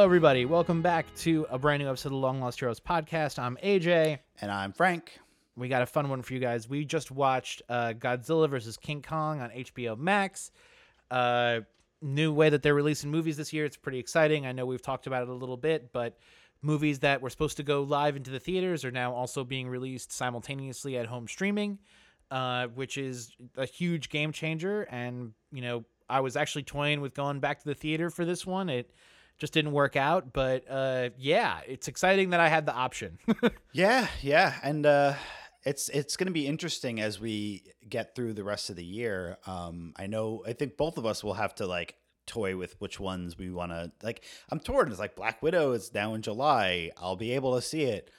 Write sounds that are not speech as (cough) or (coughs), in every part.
Hello, everybody. Welcome back to a brand new episode of the Long Lost Heroes podcast. I'm AJ. And I'm Frank. We got a fun one for you guys. We just watched uh, Godzilla versus King Kong on HBO Max. Uh, new way that they're releasing movies this year. It's pretty exciting. I know we've talked about it a little bit, but movies that were supposed to go live into the theaters are now also being released simultaneously at home streaming, uh, which is a huge game changer. And, you know, I was actually toying with going back to the theater for this one. It just didn't work out, but uh, yeah, it's exciting that I had the option. (laughs) yeah, yeah, and uh, it's it's going to be interesting as we get through the rest of the year. Um, I know, I think both of us will have to like toy with which ones we want to like. I'm torn. It's like Black Widow is now in July. I'll be able to see it.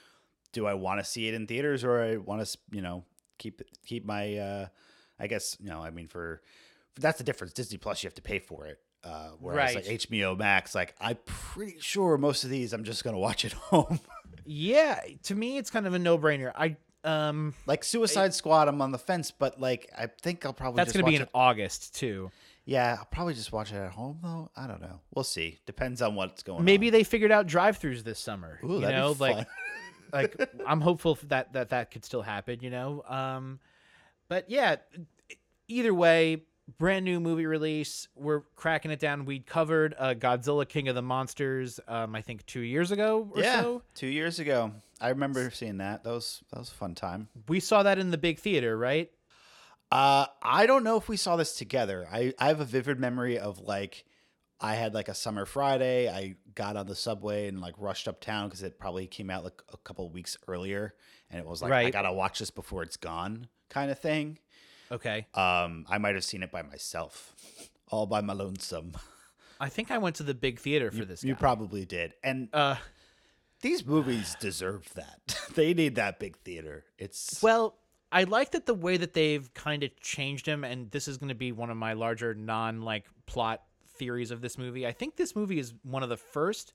Do I want to see it in theaters or I want to, you know, keep keep my? Uh, I guess you know. I mean, for that's the difference. Disney Plus, you have to pay for it. Uh, whereas Right. like HBO Max, like I'm pretty sure most of these I'm just gonna watch at (laughs) home. yeah, to me, it's kind of a no-brainer. I um, like Suicide Squad, I'm on the fence, but like I think I'll probably that's to be in it. August too. Yeah, I'll probably just watch it at home though. I don't know. We'll see. Depends on what's going Maybe on. Maybe they figured out drive-throughs this summer. Ooh, you know, like (laughs) like I'm hopeful that that that could still happen. You know, um, but yeah, either way, brand new movie release. We're cracking it down. We covered uh, Godzilla King of the Monsters. Um, I think two years ago or yeah, so. two years ago, I remember seeing that. That was that was a fun time. We saw that in the big theater, right? Uh, I don't know if we saw this together. I I have a vivid memory of like I had like a summer Friday. I got on the subway and like rushed uptown because it probably came out like a couple of weeks earlier, and it was like I gotta watch this before it's gone, kind of thing. Okay. Um, I might have seen it by myself, (laughs) all by my lonesome. I think I went to the big theater for this. You guy. probably did, and uh, these movies deserve that. (laughs) they need that big theater. It's Well, I like that the way that they've kind of changed him, and this is going to be one of my larger non like plot theories of this movie. I think this movie is one of the first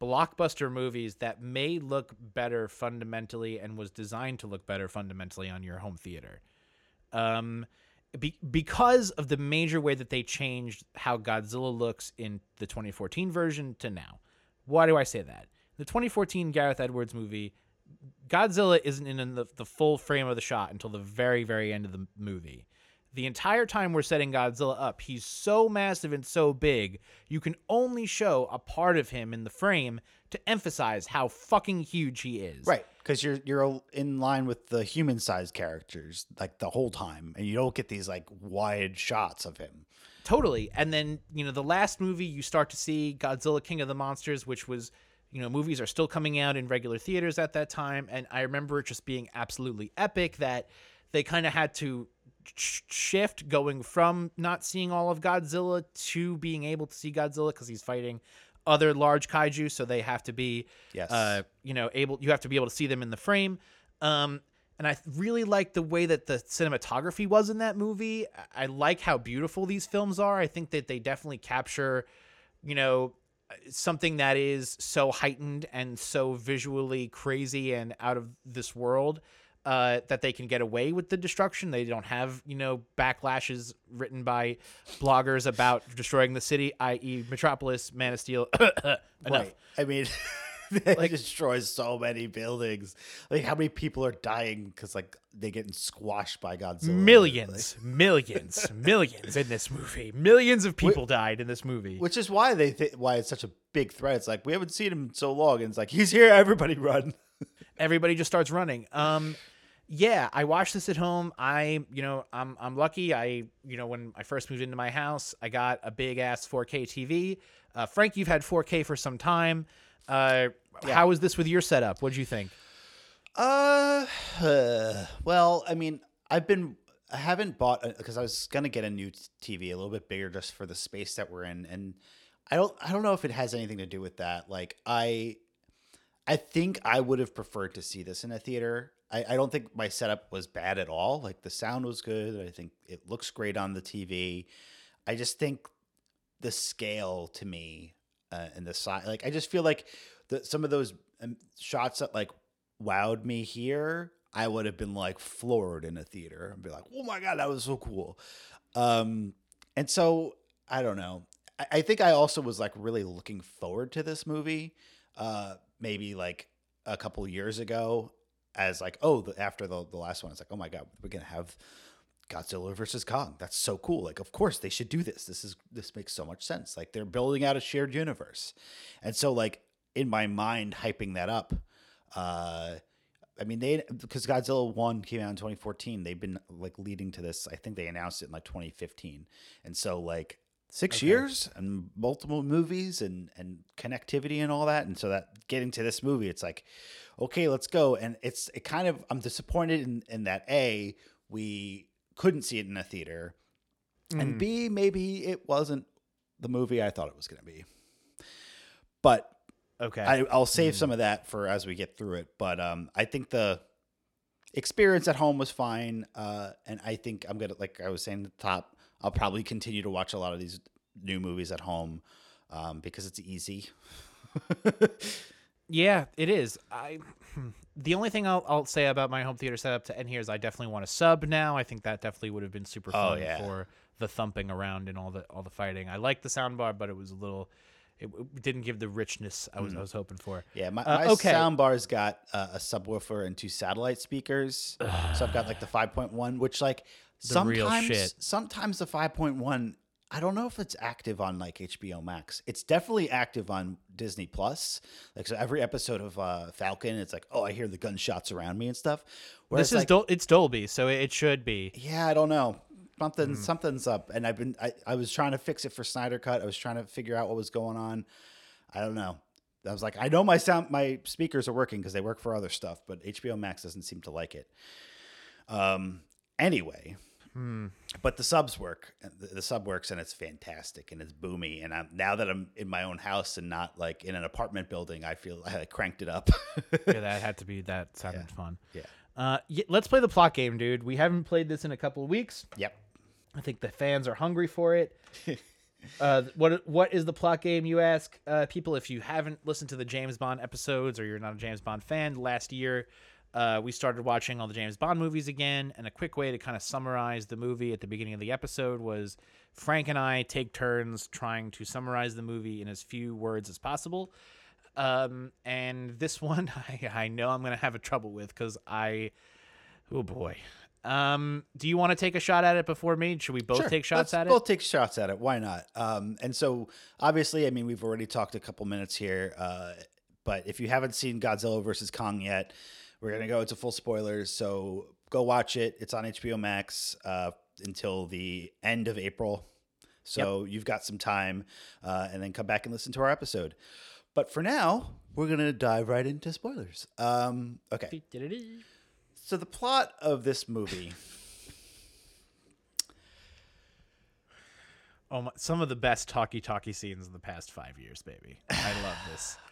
blockbuster movies that may look better fundamentally and was designed to look better fundamentally on your home theater. Um, be- because of the major way that they changed how Godzilla looks in the 2014 version to now. Why do I say that? The 2014 Gareth Edwards movie Godzilla isn't in the, the full frame of the shot until the very, very end of the movie. The entire time we're setting Godzilla up, he's so massive and so big, you can only show a part of him in the frame to emphasize how fucking huge he is. right because you're you're in line with the human sized characters like the whole time, and you don't get these like wide shots of him. Totally. And then, you know, the last movie you start to see Godzilla King of the Monsters, which was, you know, movies are still coming out in regular theaters at that time. And I remember it just being absolutely epic that they kind of had to shift going from not seeing all of Godzilla to being able to see Godzilla because he's fighting other large kaiju. So they have to be, Yes. uh, you know, able, you have to be able to see them in the frame. Um, and I really like the way that the cinematography was in that movie. I I like how beautiful these films are. I think that they definitely capture, you know, something that is so heightened and so visually crazy and out of this world uh, that they can get away with the destruction. They don't have, you know, backlashes written by bloggers about destroying the city, i.e., Metropolis, Man of Steel. (coughs) Enough. Right. I mean, (laughs) it Like- destroys so many buildings. Like how many people are dying because like they getting squashed by Godzilla? Millions, millions, millions in this movie. Millions of people died in this movie. Which is why they th- why it's such a big threat. It's like we haven't seen him in so long, and it's like he's here. Everybody run. Everybody just starts running. Um, yeah, I watched this at home. I, you know, I'm I'm lucky. I, you know, when I first moved into my house, I got a big ass 4K TV. Uh, Frank, you've had 4K for some time. Uh, was this with your setup? What'd you think? Uh, (sighs) well, I mean, I've been I haven't bought because I was gonna get a new TV, a little bit bigger, just for the space that we're in, and I don't I don't know if it has anything to do with that. Like I, I think I would have preferred to see this in a theater. I, I don't think my setup was bad at all. Like the sound was good. I think it looks great on the TV. I just think the scale to me uh, and the size, like I just feel like the, some of those um, shots that like wowed me here, I would have been like floored in a theater and be like, "Oh my god, that was so cool." Um, and so I don't know. I, I think I also was like really looking forward to this movie. Uh, maybe like a couple years ago, as like oh, the, after the the last one, it's like oh my god, we're gonna have Godzilla versus Kong. That's so cool. Like, of course they should do this. This is this makes so much sense. Like they're building out a shared universe, and so like in my mind, hyping that up. Uh, I mean, they because Godzilla one came out in 2014. They've been like leading to this. I think they announced it in like 2015, and so like six Okay. years and multiple movies and and connectivity and all that. And so that getting to this movie, it's like, okay, let's go. And it's it kind of I'm disappointed in in that a we couldn't see it in a theater, and b maybe it wasn't the movie I thought it was going to be. But Okay. I, I'll save some of that for as we get through it. But um, I think the experience at home was fine, uh, and I think I'm gonna like I was saying at the top. I'll probably continue to watch a lot of these new movies at home um, because it's easy. (laughs) Yeah, it is. I the only thing I'll, I'll say about my home theater setup to end here is I definitely want a sub now. I think that definitely would have been super Oh, fun yeah. for the thumping around and all the all the fighting. I like the soundbar, but it was a little. It, didn't give the richness I Mm. was I was hoping for. Yeah, my, Uh, my okay. soundbar's got uh, a subwoofer and two satellite speakers. so I've got like the 5.1, which like The real sometimes shit. sometimes the 5.1 I don't know if it's active on like HBO Max. It's definitely active on Disney Plus. Like so every episode of uh, Falcon, it's like, oh, I hear the gunshots around me and stuff. Whereas this is like, Dol- it's Dolby, so it, should be. yeah, I don't know. Something Hmm. something's up, and I've been I, I was trying to fix it for Snyder Cut. I was trying to figure out what was going on. I don't know. I was like, I know my sound, my speakers are working because they work for other stuff, but HBO Max doesn't seem to like it. Um. Anyway, Hmm. but the subs work. The, the sub works, and it's fantastic, and it's boomy. And I'm now that I'm in my own house and not like in an apartment building, I feel I cranked it up. yeah, (laughs) that had to be that sounded fun. yeah. Uh, y- let's play the plot game, dude. We haven't played this in a couple of weeks. Yep. I think the fans are hungry for it. (laughs) uh, what what is the plot game? You ask uh, people. If you haven't listened to the James Bond episodes or you're not a James Bond fan, last year uh, we started watching all the James Bond movies again. And a quick way to kind of summarize the movie at the beginning of the episode was Frank and I take turns trying to summarize the movie in as few words as possible. Um, and this (laughs) one I, I know I'm gonna have a trouble with because I, oh boy. Um, do you want to take a shot at it before me? Should we both Sure. take shots Let's at it? Both take shots at it. Why not? Um, and so obviously, I mean, we've already talked a couple minutes here. Uh, but if you haven't seen Godzilla versus Kong yet, we're gonna go into full spoilers. So go watch it. It's on HBO Max uh, until the end of April. So you've got some time, uh, and then come back and listen to our episode. But for now, we're gonna dive right into spoilers. Um, okay. So the plot of this movie. Oh my, some of the best talkie talkie scenes in the past five years, baby. I love this. (laughs)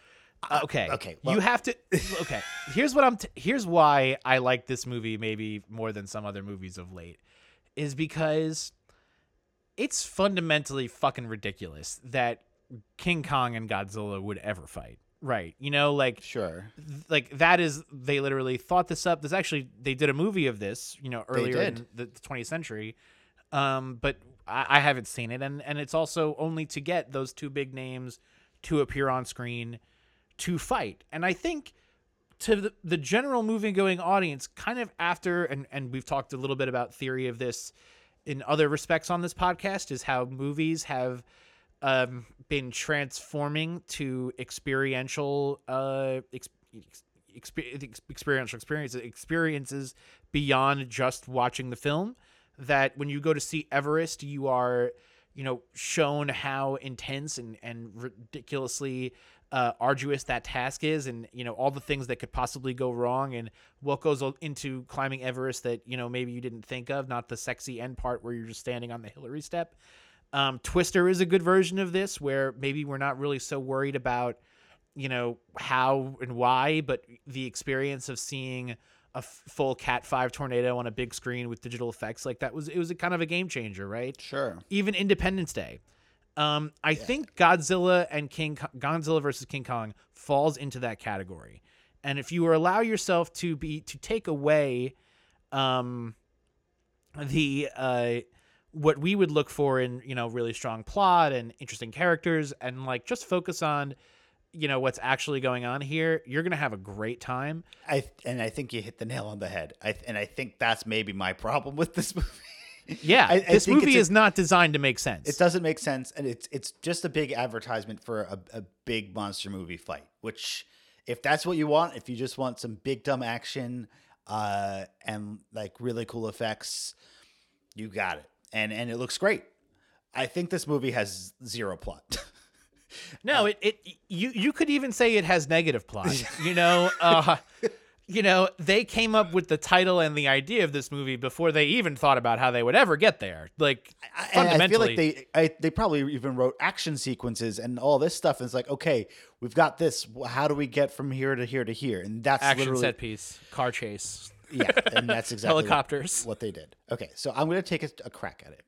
Uh, okay, okay, you have to. Okay, (laughs) here's what I'm. T- here's why I like this movie maybe more than some other movies of late, is because it's fundamentally fucking ridiculous that King Kong and Godzilla would ever fight. Right? You know, like Sure. like that is they literally thought this up. There's actually they did a movie of this, you know, earlier in the 20th century. Um, but I, I haven't seen it, and and it's also only to get those two big names to appear on screen to fight. And I think to the, the general movie going audience, kind of after, and and we've talked a little bit about theory of this in other respects on this podcast, is how movies have um, been transforming to experiential uh, ex- ex- expe- ex- experiential experiences experiences beyond just watching the film. That when you go to see Everest, you are you know shown how intense and and ridiculously uh, arduous that task is and you know all the things that could possibly go wrong and what goes into climbing everest that you know maybe you didn't think of not the sexy end part where you're just standing on the hillary step um, twister is a good version of this where maybe we're not really so worried about you know how and why but the experience of seeing a f- full cat 5 tornado on a big screen with digital effects like that was it was a kind of a game changer right Sure. even Independence Day. Um, I think Godzilla and King Godzilla versus King Kong falls into that category. And if you allow yourself to be to take away um, the uh, what we would look for in you know really strong plot and interesting characters and like just focus on you know what's actually going on here you're gonna have a great time I and I think you hit the nail on the head. I and I think that's maybe my problem with this (laughs) movie. Yeah I- I this movie a- is not designed to make sense It doesn't make sense, and it's it's just a big advertisement for a, a big monster movie fight. Which, if that's what you want, if you just want some big dumb action, uh, and like really cool effects, you got it, and and it looks great. I think this movie has zero plot. No, it, it you you could even say it has negative plot. (laughs) You know, uh, you know, they came up with the title and the idea of this movie before they even thought about how they would ever get there. Like fundamentally, I feel like they I, they probably even wrote action sequences and all this stuff. And it's like, okay, we've got this. How do we get from here to here to here? And that's action literally set piece, car chase, yeah, and that's (laughs) exactly what- helicopters. what they did. Okay, so I'm gonna take a, a crack at it.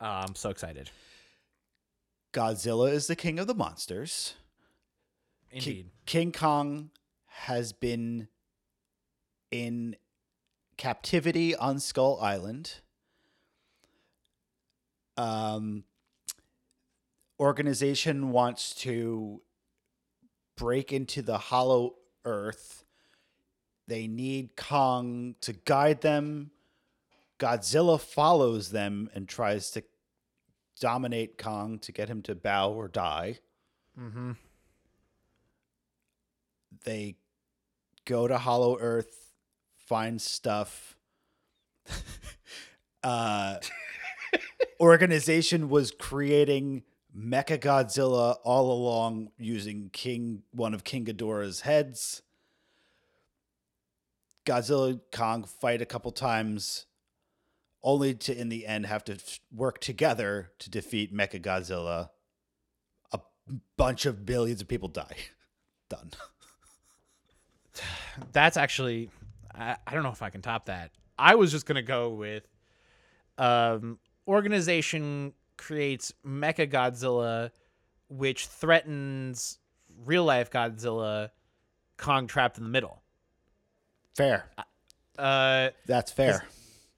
Oh, I'm so excited. Godzilla is the king of the monsters. Indeed. King Kong has been in captivity on Skull Island. Um, organization wants to break into the Hollow Earth. They need Kong to guide them. Godzilla follows them and tries to dominate Kong to get him to bow or die. Mm-hmm. they go to Hollow Earth, find stuff. (laughs) uh, organization was creating Mecha Godzilla all along using King one of King Ghidorah's heads. Godzilla Kong fight a couple times, only to in the end have to work together to defeat Mecha Godzilla. A bunch of billions of people die. (laughs) Done. That's actually, I, I don't know if I can top that. I was just gonna go with, um, organization creates Mecha Godzilla, which threatens real life Godzilla. Kong trapped in the middle. Fair. Uh, That's fair.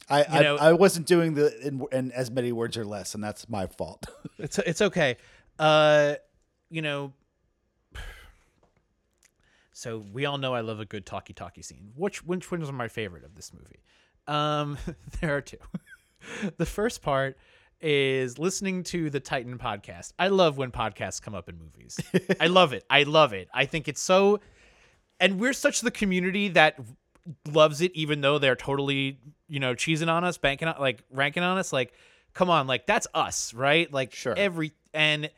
I, I, know- I wasn't doing the in, in as many words or less, and that's my fault. (laughs) it's it's okay. Uh, you know. So we all know I love a good talkie talkie scene. Which which one is my favorite of this movie? Um, (laughs) there are two. (laughs) the first part is listening to the Titan podcast. I love when podcasts come up in movies. I love it. I love it. I think it's so and we're such the community that loves it even though they're totally, you know, cheesing on us, banking on like ranking on us like come on, like that's us, right? Like Sure. every and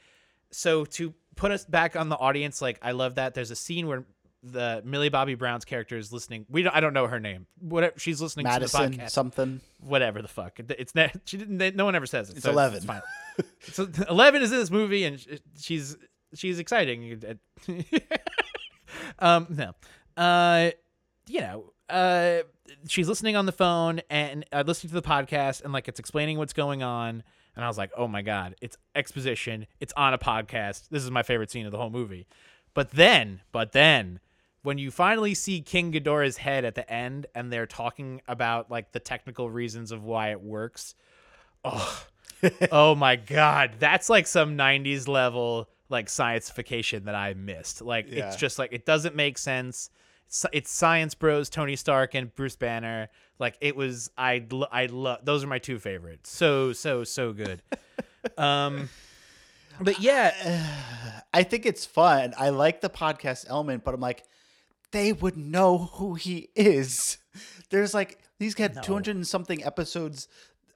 so to put us back on the audience like I love that there's a scene where the Millie Bobby Brown's character is listening. We don't, I don't know her name. Whatever she's listening to the podcast something. whatever the fuck. It's. She didn't. No one ever says it. It's so 11. It's fine. (laughs) so Eleven is in this movie, and she's she's exciting. (laughs) um, no, uh, you know, uh, she's listening on the phone and uh, listening to the podcast, and like it's explaining what's going on. And I was like, oh my god, it's exposition. It's on a podcast. This is my favorite scene of the whole movie. But then, but then, when you finally see King Ghidorah's head at the end and they're talking about like the technical reasons of why it works, oh, (laughs) oh my god, that's like some 90s level like scienceification that I missed. Like Yeah. it's just like it doesn't make sense. It's, it's science bros Tony Stark and Bruce Banner. Like it was I I love those are my two favorites. So so so good. (laughs) um but yeah, (sighs) I think it's fun. I like the podcast element, but I'm like, they would know who he is. There's like he's got 200 and something episodes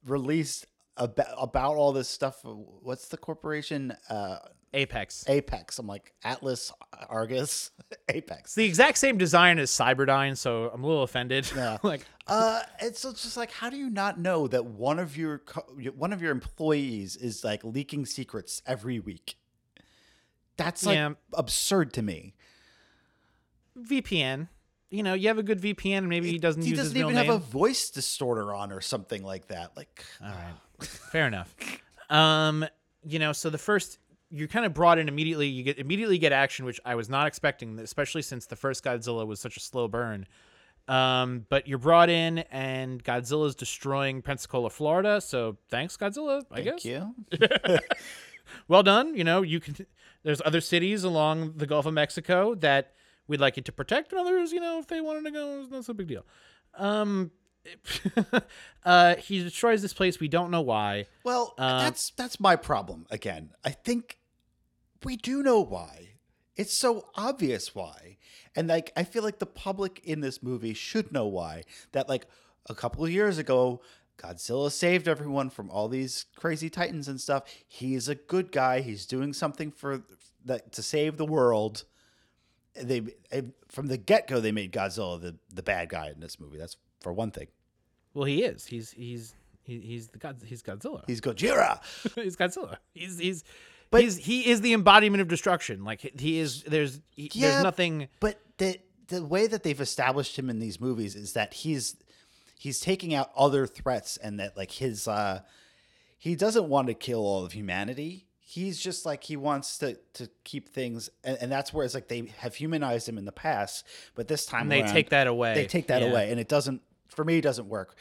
released about about all this stuff. What's the corporation? Uh, Apex. Apex. I'm like Atlas, Argus, (laughs) Apex. It's the exact same design as Cyberdyne, so I'm a little offended. Yeah. (laughs) like Uh, it's it's just like, how do you not know that one of your co- one of your employees is like leaking secrets every week? That's like Yeah. absurd to me. VPN. You know, you have a good VPN, and maybe he doesn't he use doesn't his real even name. have a voice distorter on or something like that. Like, All right, (laughs) fair enough. Um, you know, so the first you're kind of brought in immediately. You get immediately get action, which I was not expecting, especially since the first Godzilla was such a slow burn. Um, but you're brought in, and Godzilla's destroying Pensacola, Florida. So thanks, Godzilla. I Thank guess. you. (laughs) (laughs) Well done. You know, you can. There's other cities along the Gulf of Mexico that we'd like it to protect, and others, you know, if they wanted to go, it's not so big deal. Um, (laughs) uh, he destroys this place. We don't know why. Well, Um, that's that's my problem again. I think we do know why. It's so obvious why. And like I feel like the public in this movie should know why. That like a couple of years ago Godzilla saved everyone from all these crazy titans and stuff. He's a good guy. He's doing something for that to save the world. They eh, from the get-go they made Godzilla the the bad guy in this movie. That's for one thing. Well, he is. He's he's he's the god. He's Godzilla. He's Gojira. (laughs) he's Godzilla. He's he's. But- he's, he is the embodiment of destruction. Like he is. There's he, Yeah, there's nothing. But the the way that they've established him in these movies is that he's he's taking out other threats and that like his uh he doesn't want to kill all of humanity. He's just like he wants to to keep things and, and that's where it's like they have humanized him in the past, but this time And they around, take that away. They take that Yeah. away and it doesn't for me it doesn't work.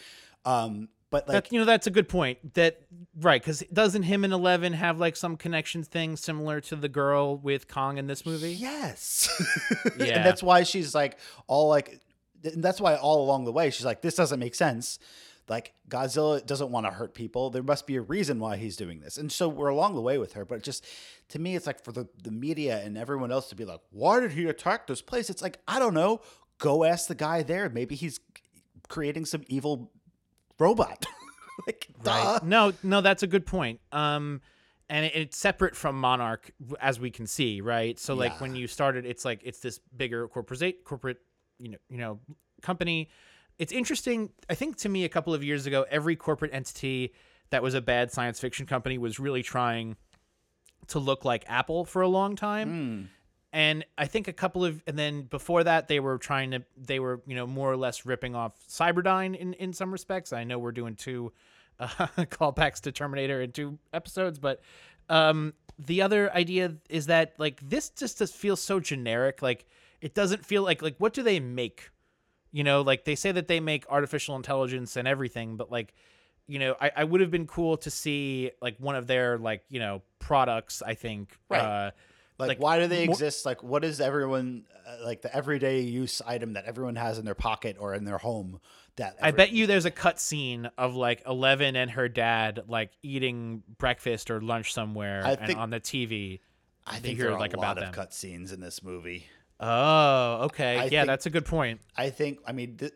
Um but like that, you know that's a good point. That right because doesn't him and Eleven have like some connection thing similar to the girl with Kong in this movie? Yes. (laughs) Yeah. and that's why she's like all like and that's why all along the way she's like this doesn't make sense. Like Godzilla doesn't want to hurt people. There must be a reason why he's doing this. And so we're along the way with her, but just to me it's like for the the media and everyone else to be like, "Why did he attack this place?" It's like, I don't know. Go ask the guy there. Maybe he's creating some evil robot. (laughs) like, duh. No, no, that's a good point. Um, and it's separate from Monarch, as we can see, right? So, like Yeah. when you started, it's like it's this bigger corporate, corporate, you know, you know, company. It's interesting. I think to me, a couple of years ago, every corporate entity that was a bad science fiction company was really trying to look like Apple for a long time. Mm. And I think a couple of, and then before that, they were trying to, they were, you know, more or less ripping off Cyberdyne in, in some respects. I know we're doing two (laughs) uh, callbacks to Terminator in two episodes, but um, the other idea is that like this just does feel so generic. Like it doesn't feel like like what do they make? You know, like they say that they make artificial intelligence and everything, but like you know, I, I would have been cool to see like one of their like you know products. I think Right. Uh, Like, Like, why do they more- exist? Like, what is everyone uh, like the everyday use item that everyone has in their pocket or in their home? That I bet you there's a cut scene of like Eleven and her dad like eating breakfast or lunch somewhere I and think- on the TV. I think hear, there are like, a about lot of them. cutscenes in this movie. Oh, okay. I yeah, think- that's a good point. I think. I mean, th-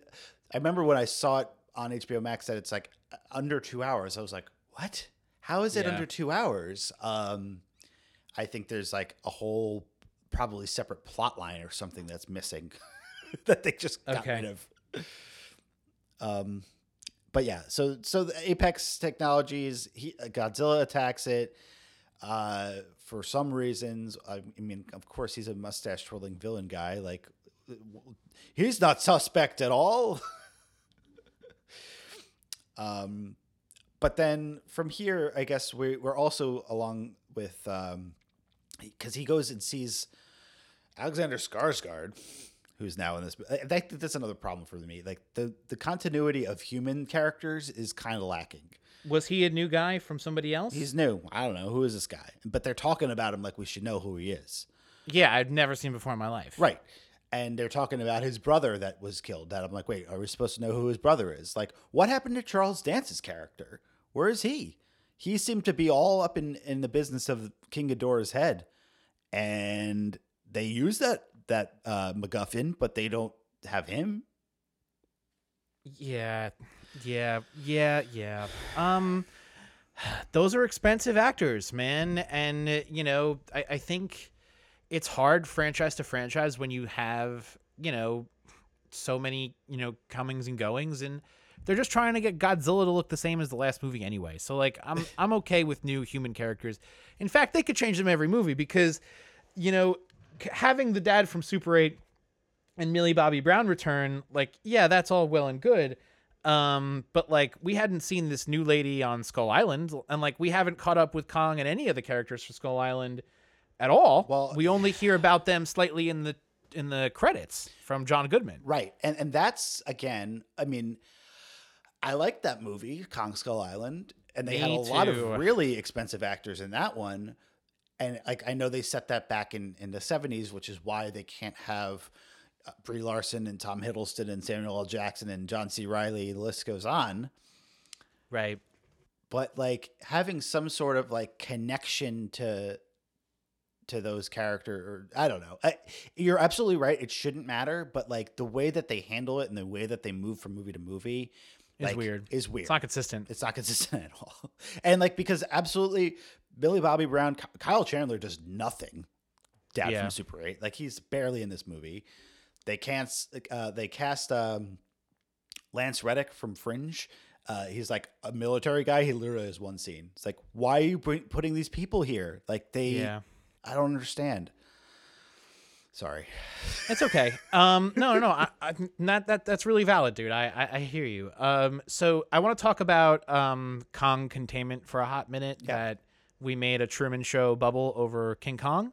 I remember when I saw it on HBO Max that it's like under two hours. I was like, what? How is it Yeah. under two hours? Um, I think there's like a whole probably separate plot line or something that's missing (laughs) that they just got Okay. rid of. Um, but yeah, so so the Apex Technologies, he uh, Godzilla attacks it. Uh, for some reasons, I, mean, of course, he's a mustache twirling villain guy. Like, he's not suspect at all. (laughs) um, but then from here, I guess we, we're also along with um, because he goes and sees Alexander Skarsgård, who's now in this. Think that's another problem for me. Like the the continuity of human characters is kind of lacking. Was he a new guy from somebody else? He's new. I don't know who is this guy, but they're talking about him like we should know who he is. yeah, I've never seen before in my life. Right. And they're talking about his brother that was killed. That I'm like, wait, are we supposed to know who his brother is? Like, what happened to Charles Dance's character? Where is he? He seemed to be all up in, in the business of King Ghidorah's head. And they use that that uh, MacGuffin, but they don't have him. Yeah, yeah, yeah, yeah. Um, those are expensive actors, man, and you know, I, I think it's hard franchise to franchise when you have you know so many you know comings and goings, and they're just trying to get Godzilla to look the same as the last movie anyway. So like, I'm (laughs) I'm okay with new human characters. In fact, they could change them every movie because you know having the dad from Super 8 and Millie Bobby Brown return, like, yeah, that's all well and good. Um, but like we hadn't seen this new lady on Skull Island, and like we haven't caught up with Kong and any of the characters for Skull Island at all. Well- we only hear about them slightly in the in the credits from John Goodman. Right. And and that's again, I mean, I like that movie, Kong Skull Island, and they had Me a lot of really expensive actors in that one. And like I know they set that back in in the 70s, which is why they can't have Uh, Brie Larson and Tom Hiddleston and Samuel L. Jackson and John C. Reilly. The list goes on. Right. But like having some sort of like connection to to those character or I don't know. I, you're absolutely right. It shouldn't matter, but like the way that they handle it and the way that they move from movie to movie Is like, weird. Is weird. It's not consistent. It's not (laughs) consistent at all. And like because absolutely Billy Bobby Brown, Kyle Chandler does nothing. Dad Yeah. from Super 8. Like he's barely in this movie. They can't uh they cast um Lance Reddick from Fringe. Uh, he's like a military guy. He literally has one scene. It's like, why are you bring, putting these people here? Like they, Yeah. I don't understand. Sorry. (laughs) It's okay. Um, no, no, no. I, I, not that. That's really valid, dude. I, I, I hear you. Um, so I want to talk about um Kong containment for a hot minute. Yeah. That we made a Truman Show bubble over King Kong.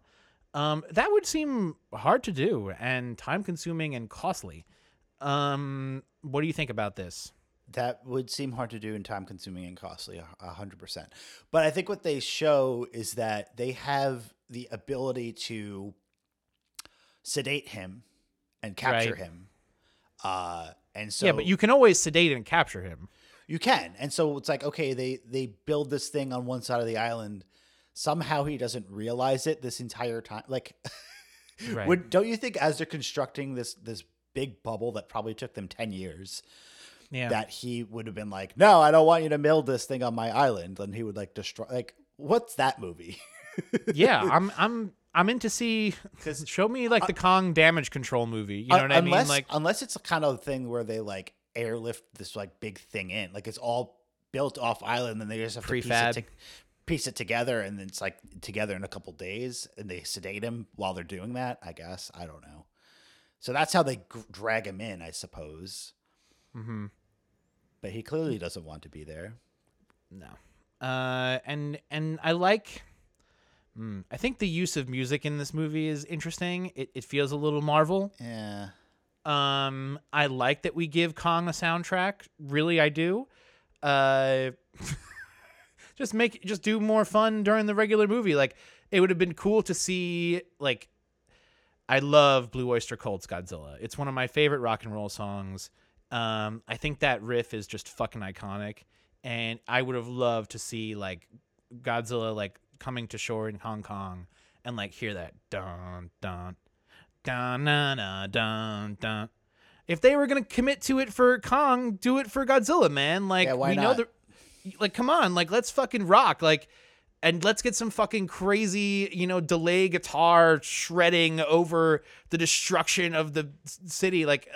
Um, that would seem hard to do and time consuming and costly. Um, what do you think about this? That would seem hard to do and time consuming and costly, a a hundred percent. But I think what they show is that they have the ability to sedate him and capture Right. him. Uh, and so yeah, but you can always sedate and capture him. You can. And so it's like, okay, they they build this thing on one side of the island. Somehow he doesn't realize it this entire time. Like (laughs) Right. would don't you think as they're constructing this this big bubble that probably took them 10 years Yeah. that he would have been like, "No, I don't want you to build this thing on my island." And he would like destroy like what's that movie? yeah, (laughs) I'm I'm I'm in to see Cuz show me like the Kong damage control movie. You know what I mean? unless Like unless it's a kind of thing where they like airlift this like big thing in, like it's all built off island, and they just have to piece Prefab. it, to, piece it together, and then it's like together in a couple days, and they sedate him while they're doing that. I guess I don't know. So that's how they g- drag him in, I suppose. mm-hmm. But he clearly doesn't want to be there. No. Uh, and and I like. Mm, I think the use of music in this movie is interesting. It it feels a little Marvel. Yeah. Um, I like that we give Kong a soundtrack. Really, I do. Uh, (laughs) just make just do more fun during the regular movie. Like it would have been cool to see. Like, I love Blue Oyster Cult's Godzilla. It's one of my favorite rock and roll songs. Um, I think that riff is just fucking iconic, and I would have loved to see like Godzilla like coming to shore in Hong Kong and like hear that dun dun dun dun dun dun dun. If they were gonna commit to it for Kong, do it for Godzilla, man. Like Yeah, why we know not? the like come on, like let's fucking rock. Like and let's get some fucking crazy, you know, delay guitar shredding over the destruction of the city. Like,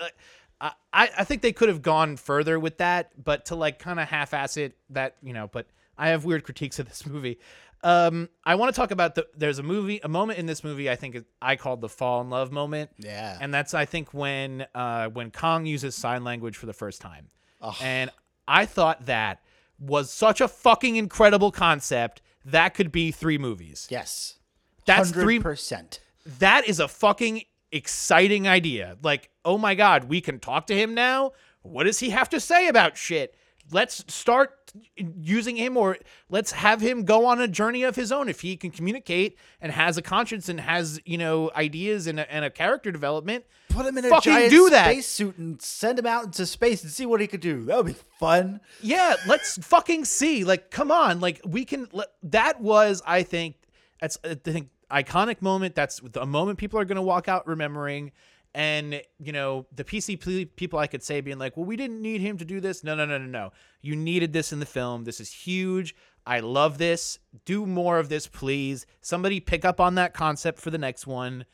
uh, I, I think they could have gone further with that, but to like kind of half-ass it, that you know. But I have weird critiques of this (laughs) movie. Um, I want to talk about the. There's a movie, a moment in this movie. I think it- I called the fall in love moment, Yeah. and that's I think when uh when Kong uses sign language for the first time. Ugh. And I thought that was such a fucking incredible concept. That could be three movies. yes. That's three- percent. That is a fucking exciting idea. Like, oh my god, we can talk to him now. What does he have to say about shit? Let's start using him or let's have him go on a journey of his own if he can communicate and has a conscience and has, you know, ideas and a, and a character development. Put him in a giant do that. spacesuit and send him out into space and see what he could do. That would be fun. Yeah, let's fucking see. Like, come on. Like, we can. That was, I think, that's I think iconic moment. That's a moment people are gonna walk out remembering. And you know, the PC people I could say being like, "Well, we didn't need him to do this." No, no, no, no, no. You needed this in the film. This is huge. I love this. Do more of this, please. Somebody pick up on that concept for the next one.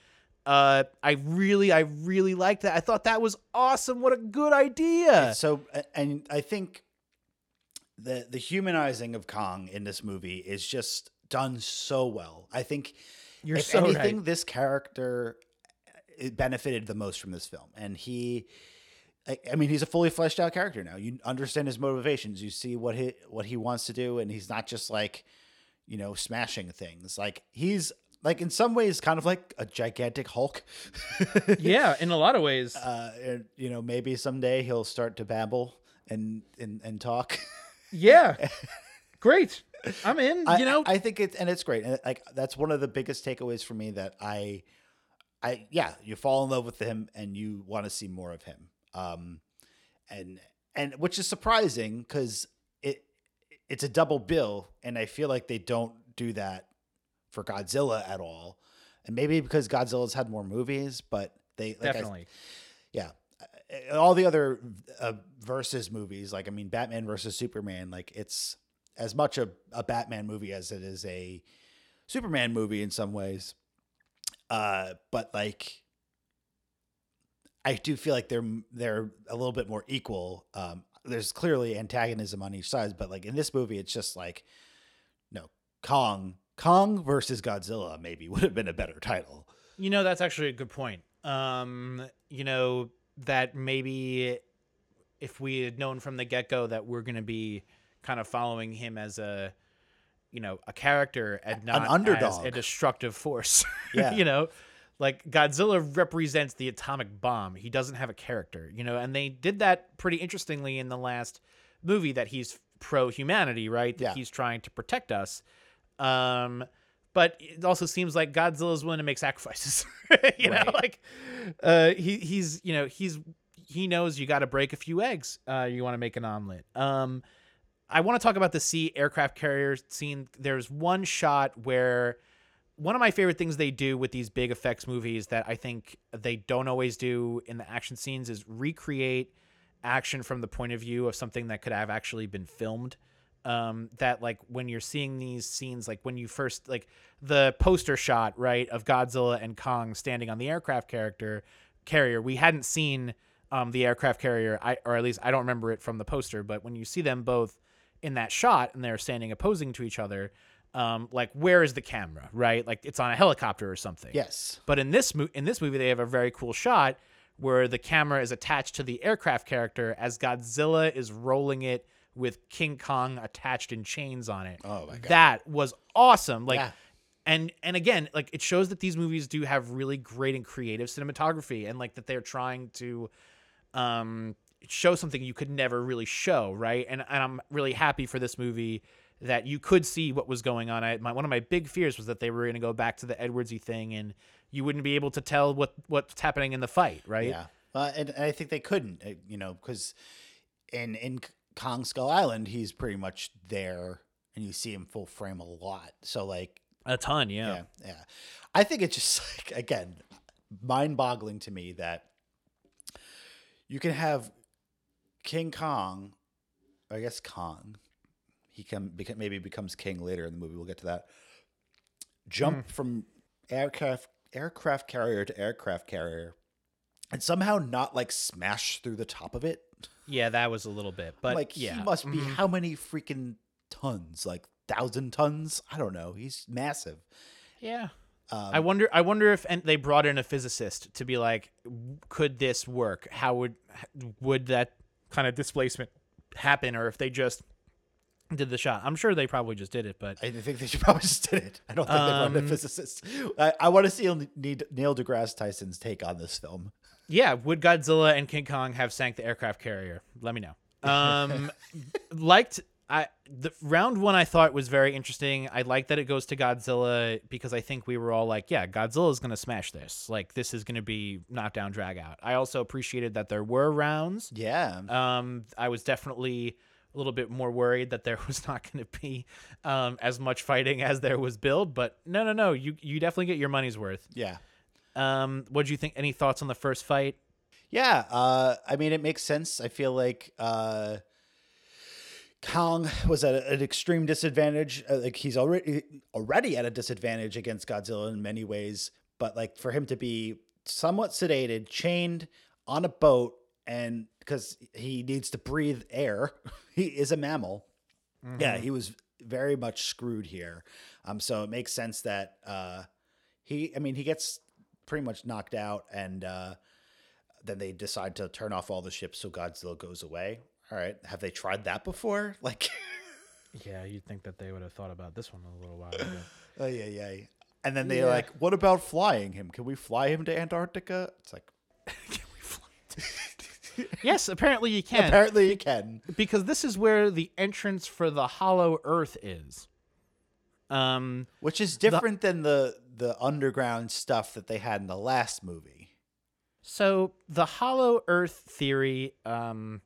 Uh, I really, I really liked that. I thought that was awesome. What a good idea. So, and I think the the humanizing of Kong in this movie is just done so well. I think You're if so right. this character it benefited the most from this film, and he. I- I mean, he's a fully fleshed out character now. You understand his motivations. You see what he what he wants to do, and he's not just like, you know, smashing things. Like he's like in some ways kind of like a gigantic Hulk. (laughs) yeah, in a lot of ways. Uh, you know, maybe someday he'll start to babble and and, and talk. (laughs) yeah. Great. I'm in, you know. I think it's and it's great. And like that's one of the biggest takeaways for me that I I yeah, you fall in love with him and you want to see more of him. Um and and which is surprising cuz it it's a double bill and I feel like they don't do that for Godzilla at all. And maybe because Godzilla's had more movies, but they like I- Definitely. yeah Uh, all the other uh, versus movies like i mean batman versus superman like it's as much a, a batman movie as it is a superman movie in some ways uh but like i do feel like they're they're a little bit more equal um there's clearly antagonism on each side but like in this movie it's just like no kong kong versus godzilla maybe (laughs) would have been a better title You know, that's actually a good point. Um, you know, that maybe if we had known from the get go that we're going to be kind of following him as a, you know, a character and not as underdog. a destructive force. (laughs) Yeah. you know, like Godzilla represents the atomic bomb. He doesn't have a character, you know, and they did that pretty interestingly in the last movie that he's pro humanity, right? That Yeah. he's trying to protect us. Um, but it also seems like Godzilla's willing to make sacrifices. (laughs) you know, like uh, he he's you know he's he knows you got to break a few eggs. Uh, you want to make an omelet. Um, I want to talk about the sea aircraft carrier scene. There's one shot where one of my favorite things they do with these big effects movies that I think they don't always do in the action scenes is recreate action from the point of view of something that could have actually been filmed. Um, that like when you're seeing these scenes, like when you first like the poster shot, right, of Godzilla and Kong standing on the aircraft character carrier, we hadn't seen um, the aircraft carrier, I, or at least I don't remember it from the poster. But when you see them both in that shot and they're standing opposing to each other, um, like where is the camera, right? Like it's on a helicopter or something. yes But in this mo- in this movie, they have a very cool shot where the camera is attached to the aircraft character as Godzilla is rolling it with King Kong attached in chains on it. Oh my God. That was awesome. Like Yeah. and and again, like it shows that these movies do have really great and creative cinematography and like that they're trying to um show something you could never really show, right? And and I'm really happy for this movie that you could see what was going on. I my one of my big fears was that they were going to go back to the Edwardsy thing and you wouldn't be able to tell what what's happening in the fight, right? Yeah, uh, and, and I think they couldn't, uh, you know, because in in Kong Skull Island, he's pretty much there, and you see him full frame a lot. So like, A ton, yeah. yeah, yeah, I think it's just (laughs) like again, mind boggling to me that you can have King Kong, I guess Kong, he can beca- maybe becomes king later in the movie. We'll get to that. Jump from aircraft aircraft carrier to aircraft carrier, and somehow not like smash through the top of it. Yeah, that was a little bit, but like yeah, he must be Mhm. how many freaking tons? Like thousand tons? I don't know. He's massive. yeah. Um, I wonder. I wonder if and they brought in a physicist to be like, could this work? How would would that kind of displacement happen, or if they just did the shot? I'm sure they probably just did it, but I think they should probably (laughs) just did it. I don't think they run a Um, physicist. I, I want to see Neil Neil deGrasse Tyson's take on this film. yeah, would Godzilla and King Kong have sank the aircraft carrier? Let me know. Um, (laughs) liked I the round one I thought was very interesting. I like that it goes to Godzilla because I think we were all like, yeah, Godzilla's gonna smash this. Like this is gonna be knockdown drag out. I also appreciated that there were rounds. Yeah. Um, I was definitely a little bit more worried that there (laughs) was not going to be um, as much fighting as there was build, but no, no, no. You you definitely get your money's worth. yeah. Um, what do you think? Any thoughts on the first fight? Yeah, uh, I mean, it makes sense. I feel like uh, Kong was at an extreme disadvantage. Uh, like he's already already at a disadvantage against Godzilla in many ways. But like for him to be somewhat sedated, chained on a boat, and because he needs to breathe air, (laughs) he is a mammal. Yeah, he was very much screwed here. Um, so it makes sense that uh, he. I mean, he gets pretty much knocked out, and uh, then they decide to turn off all the ships so Godzilla goes away. All right, have they tried that before? (laughs) Like, Yeah, you'd think that they would have thought about this one a little while ago. (laughs) oh yeah, yeah. And then they're Yeah. like, "What about flying him? Can we fly him to Antarctica?" It's like, (laughs) can we fly? yes, apparently you can. apparently you can. because this is where the entrance for the Hollow Earth is. Um, Which is different than the the underground stuff that they had in the last movie. so the Hollow Earth theory um,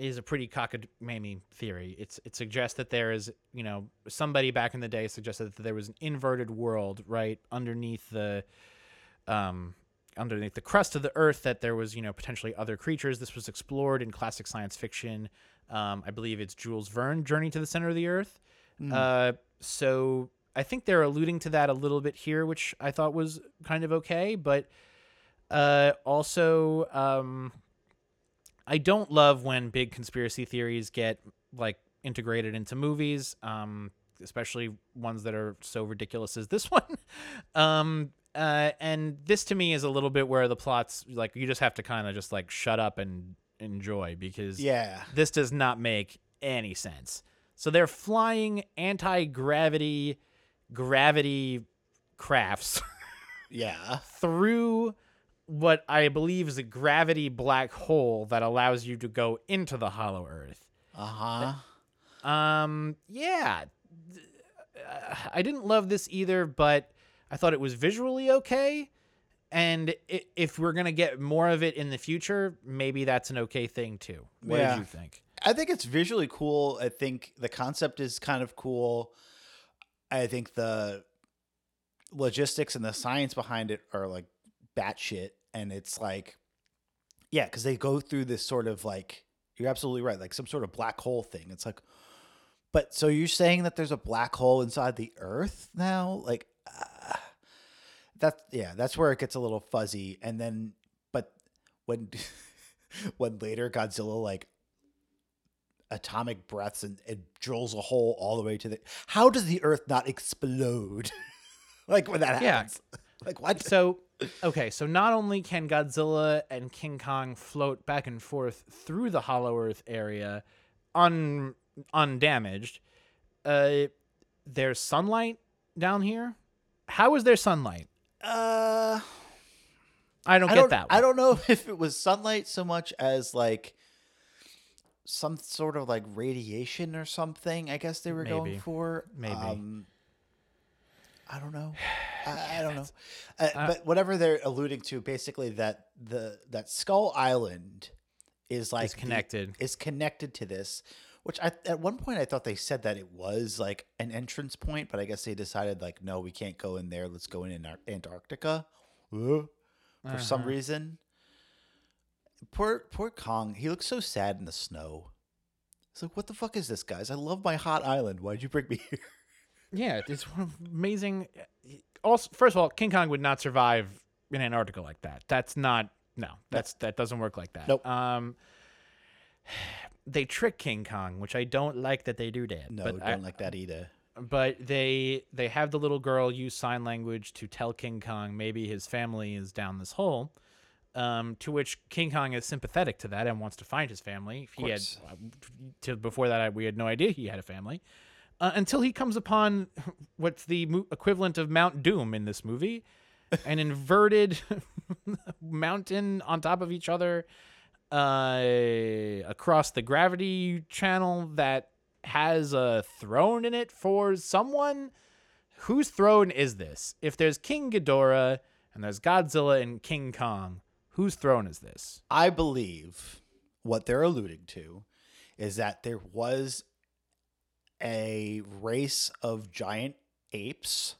is a pretty cockamamie theory. It's it suggests that there is, you know, somebody back in the day suggested that there was an inverted world right underneath the um, underneath the crust of the earth that there was you know potentially other creatures. This was explored in classic science fiction. Um, i believe it's jules verne journey to the center of the earth. Uh, so i think they're alluding to that a little bit here which i thought was kind of okay but uh, also um, i don't love when big conspiracy theories get like integrated into movies um, especially ones that are so ridiculous as this (laughs) one um, uh, and this to me is a little bit where the plot's like you just have to kind of just like shut up and enjoy because Yeah. this does not make any sense. So they're flying anti-gravity gravity crafts Yeah. (laughs) through what I believe is a gravity black hole that allows you to go into the hollow earth. Uh huh. Um, yeah. Uh, I didn't love this either, but I thought it was visually okay. And if we're gonna get more of it in the future, maybe that's an okay thing too. What Yeah. did you think? I think it's visually cool. I think the concept is kind of cool. I think the logistics and the science behind it are like batshit. And it's like, yeah, because they go through this sort of like, you're absolutely right, like some sort of black hole thing. It's like, but so you're saying that there's a black hole inside the earth now? Like, uh, that, yeah, that's where it gets a little fuzzy. And then, but when, (laughs) when later Godzilla like atomic breaths and, and drills a hole all the way to the how does the earth not explode (laughs) like when that Yeah. happens (laughs) like what So, okay, so not only can Godzilla and King Kong float back and forth through the Hollow Earth area, un undamaged, uh, there's sunlight down here. How is there sunlight? uh I don't I get don't, that. I don't know (laughs) if it was sunlight so much as like some sort of like radiation or something i guess they were Maybe. going for Maybe. um, i don't know. (sighs) I, I don't know. Uh, but whatever they're alluding to basically that the that skull island is like the- connected. is connected to this which I, at one point i thought they said that it was like an entrance point but i guess they decided like no we can't go in there. Let's go in Antar- antarctica. Uh, for some Uh-huh. reason. Poor poor kong. He looks so sad in the snow. It's like what the fuck is this guys? I love my hot island. Why'd you bring me (laughs) here Yeah, it's one amazing. Also, first of all, King Kong would not survive in Antarctica like that. That's not no. That's that doesn't work like that. Nope. Um, (sighs) they trick King Kong, which I don't like that they do that. no but don't I- like that either but they they have the little girl use sign language to tell King Kong maybe his family is down this hole. Um, to which King Kong is sympathetic to that and wants to find his family. He had uh, to before that I- we had no idea he had a family uh, until he comes upon (laughs) what's the mo- equivalent of Mount Doom in this movie, an inverted (laughs) mountain on top of each other uh, across the gravity channel that has a throne in it for someone. Whose throne is this? If there's King Ghidorah and there's Godzilla and King Kong, whose throne is this? i believe what they're alluding to is that there was a race of giant apes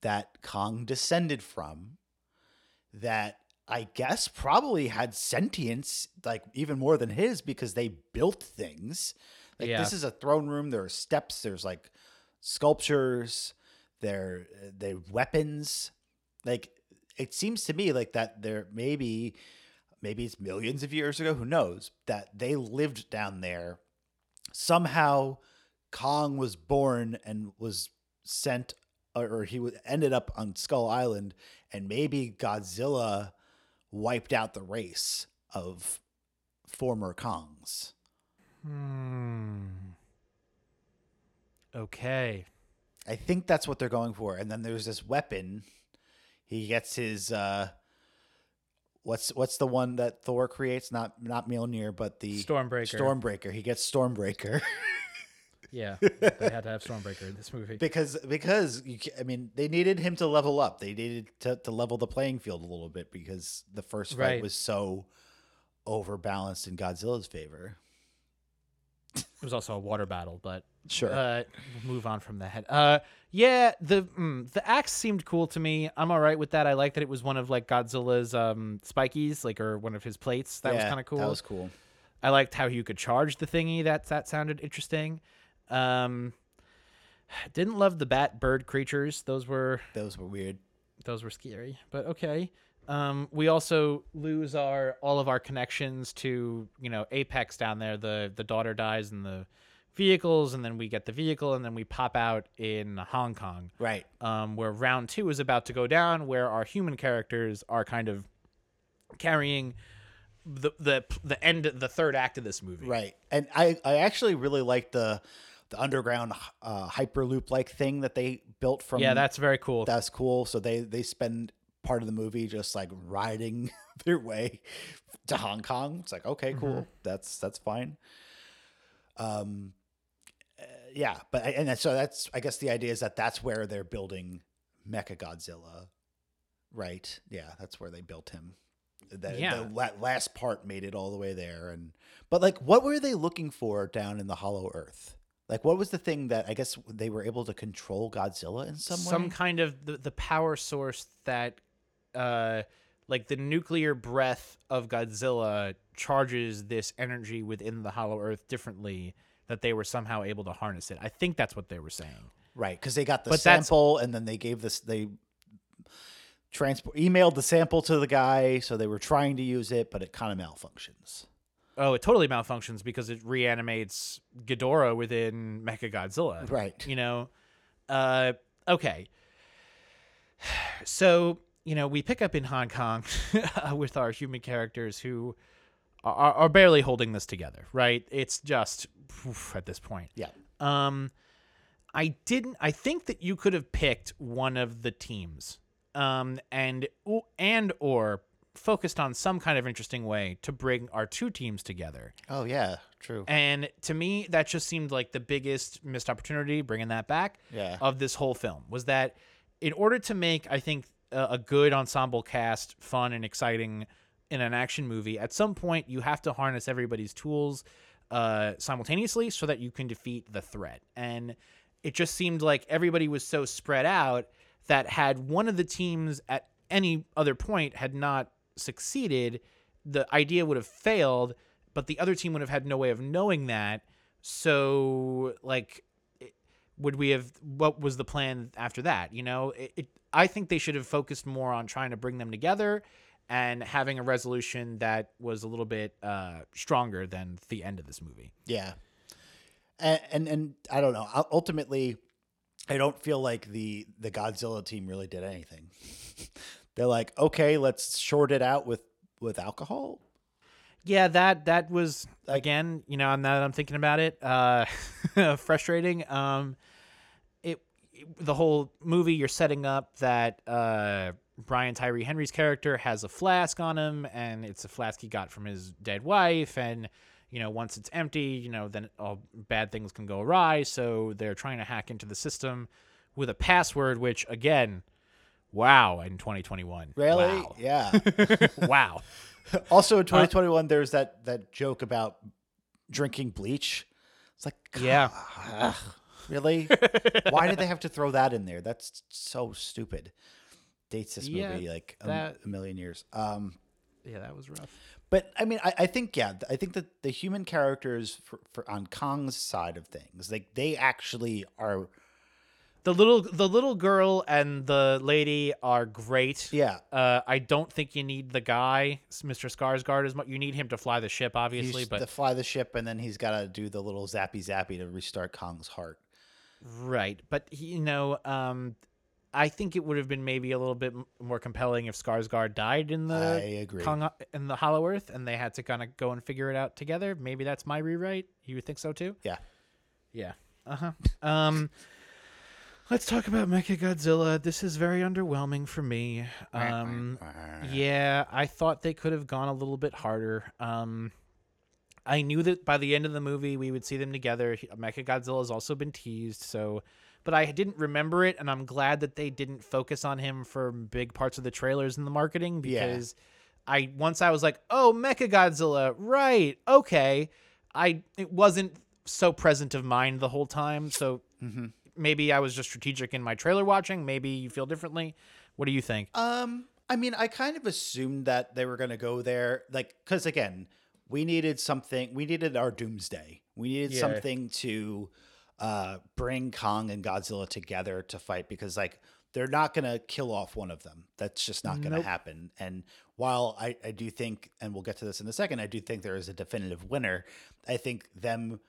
that Kong descended from that I guess probably had sentience, like even more than his, because they built things. Like Yeah. this is a throne room. There are steps. There's like sculptures. There, they weapons. Like it seems to me like that. There maybe, maybe it's millions of years ago. Who knows? That they lived down there. Somehow, Kong was born and was sent, or, he ended up on Skull Island, and maybe Godzilla wiped out the race of former Kongs. Hmm. Okay. I think that's what they're going for. And then there's this weapon. He gets his uh what's what's the one that Thor creates? Not not Mjolnir, but the Stormbreaker. Stormbreaker. He gets Stormbreaker (laughs) Yeah, (laughs) they had to have Stormbreaker in this movie. because because you, ca- I mean they needed him to level up. They needed to, to level the playing field a little bit because the first fight Right. was so overbalanced in Godzilla's favor. It was also a water battle, but Sure. uh, we'll move on from that. Uh, yeah, the mm, the axe seemed cool to me. I'm all right with that. I like that it was one of like Godzilla's um spikies, like or one of his plates. That was Yeah, kind of cool. That was cool. I liked how you could charge the thingy. That that sounded interesting. Um, didn't love the bat bird creatures. Those were Those were weird. those were scary, but okay. Um, we also lose our all of our connections to you know Apex down there. The the daughter dies in the vehicles, and then we get the vehicle, and then we pop out in Hong Kong, Right. um, where round two is about to go down, where our human characters are kind of carrying the the the end the third act of this movie. Right. And I, I actually really like the the underground uh, hyperloop like thing that they built from Yeah, that's very cool. that's cool. So they they spend part of the movie just like riding (laughs) their way to Hong Kong. It's like okay, cool. That's that's fine. Um, uh, yeah, but and so that's I guess the idea is that that's where they're building Mecha Godzilla, right? Yeah, that's where they built him. The, Yeah. the la- last part made it all the way there, and but like, what were they looking for down in the Hollow Earth? Like, what was the thing that I guess they were able to control Godzilla in some, way? some kind of the, the power source that uh like the nuclear breath of Godzilla charges this energy within the hollow earth differently that they were somehow able to harness it. I think that's what they were saying. Right, because they got the But sample and then they gave this they transport emailed the sample to the guy, so they were trying to use it, but it kind of malfunctions. Oh, it totally malfunctions because it reanimates Ghidorah within Mechagodzilla. Right. You know, uh, okay. (sighs) So you know, we pick up in Hong Kong (laughs) with our human characters who are, are barely holding this together. Right? It's just oof, at this point. Yeah. Um, I didn't. I think that you could have picked one of the teams, um, and and or focused on some kind of interesting way to bring our two teams together. Oh yeah, true. And to me, that just seemed like the biggest missed opportunity bringing that back Yeah. of this whole film was that in order to make, I think, a, a good ensemble cast fun and exciting in an action movie, at some point you have to harness everybody's tools uh, simultaneously so that you can defeat the threat. And it just seemed like everybody was so spread out that had one of the teams at any other point had not succeeded, the idea would have failed, but the other team would have had no way of knowing that. So, like, would we have? What was the plan after that? You know, it, it. I think they should have focused more on trying to bring them together and having a resolution that was a little bit uh, stronger than the end of this movie. Yeah. And, and and I don't know. Ultimately, I don't feel like the the Godzilla team really did anything. (laughs) They're like, okay, let's short it out with with alcohol. Yeah, that that was again, you know, now that I'm thinking about it, uh, (laughs) frustrating. Um, it, it- the whole movie you're setting up that uh, Brian Tyree Henry's character has a flask on him, and it's a flask he got from his dead wife, and you know, once it's empty, you know, then all bad things can go awry. So they're trying to hack into the system with a password, which again, wow, in 2021, Really? Wow. Yeah. (laughs) (laughs) wow. also in 2021 there's that that joke about drinking bleach. It's like Yeah. ugh, really? (laughs) Why did they have to throw that in there? That's so stupid. Dates this Yeah, movie like a, that- a million years. Um Yeah, that was rough. But I mean, I, I think yeah, I think that the human characters for, for on Kong's side of things, like they actually are. The little the little girl and the lady are great. Yeah, Uh, I don't think you need the guy, Mr. Skarsgård, as much. You need him to fly the ship, obviously, he's but to fly the ship, and then he's got to do the little zappy zappy to restart Kong's heart. right. But you know, um, I think it would have been maybe a little bit more compelling if Skarsgård died in the I agree. Kong in the Hollow Earth, and they had to kind of go and figure it out together. Maybe that's my rewrite. You would think so too? Yeah, Yeah. Uh huh. (laughs) um. Let's talk about Mecha Godzilla. This is very underwhelming for me. Um, yeah, I thought they could have gone a little bit harder. Um, I knew that by the end of the movie we would see them together. Mecha Godzilla has also been teased, so but I didn't remember it, and I'm glad that they didn't focus on him for big parts of the trailers and the marketing Yeah. because I once I was like, oh, Mecha Godzilla, right? Okay, I it wasn't so present of mind the whole time, so Mhm. Maybe I was just strategic in my trailer watching. Maybe you feel differently. What do you think? Um, I mean, I kind of assumed that they were going to go there, like, because again, we needed something. We needed our doomsday. We needed Yeah. something to uh, bring Kong and Godzilla together to fight because, like, they're not going to kill off one of them. That's just not going to Nope. happen. And while I, I do think, and we'll get to this in a second, I do think there is a definitive winner. I think them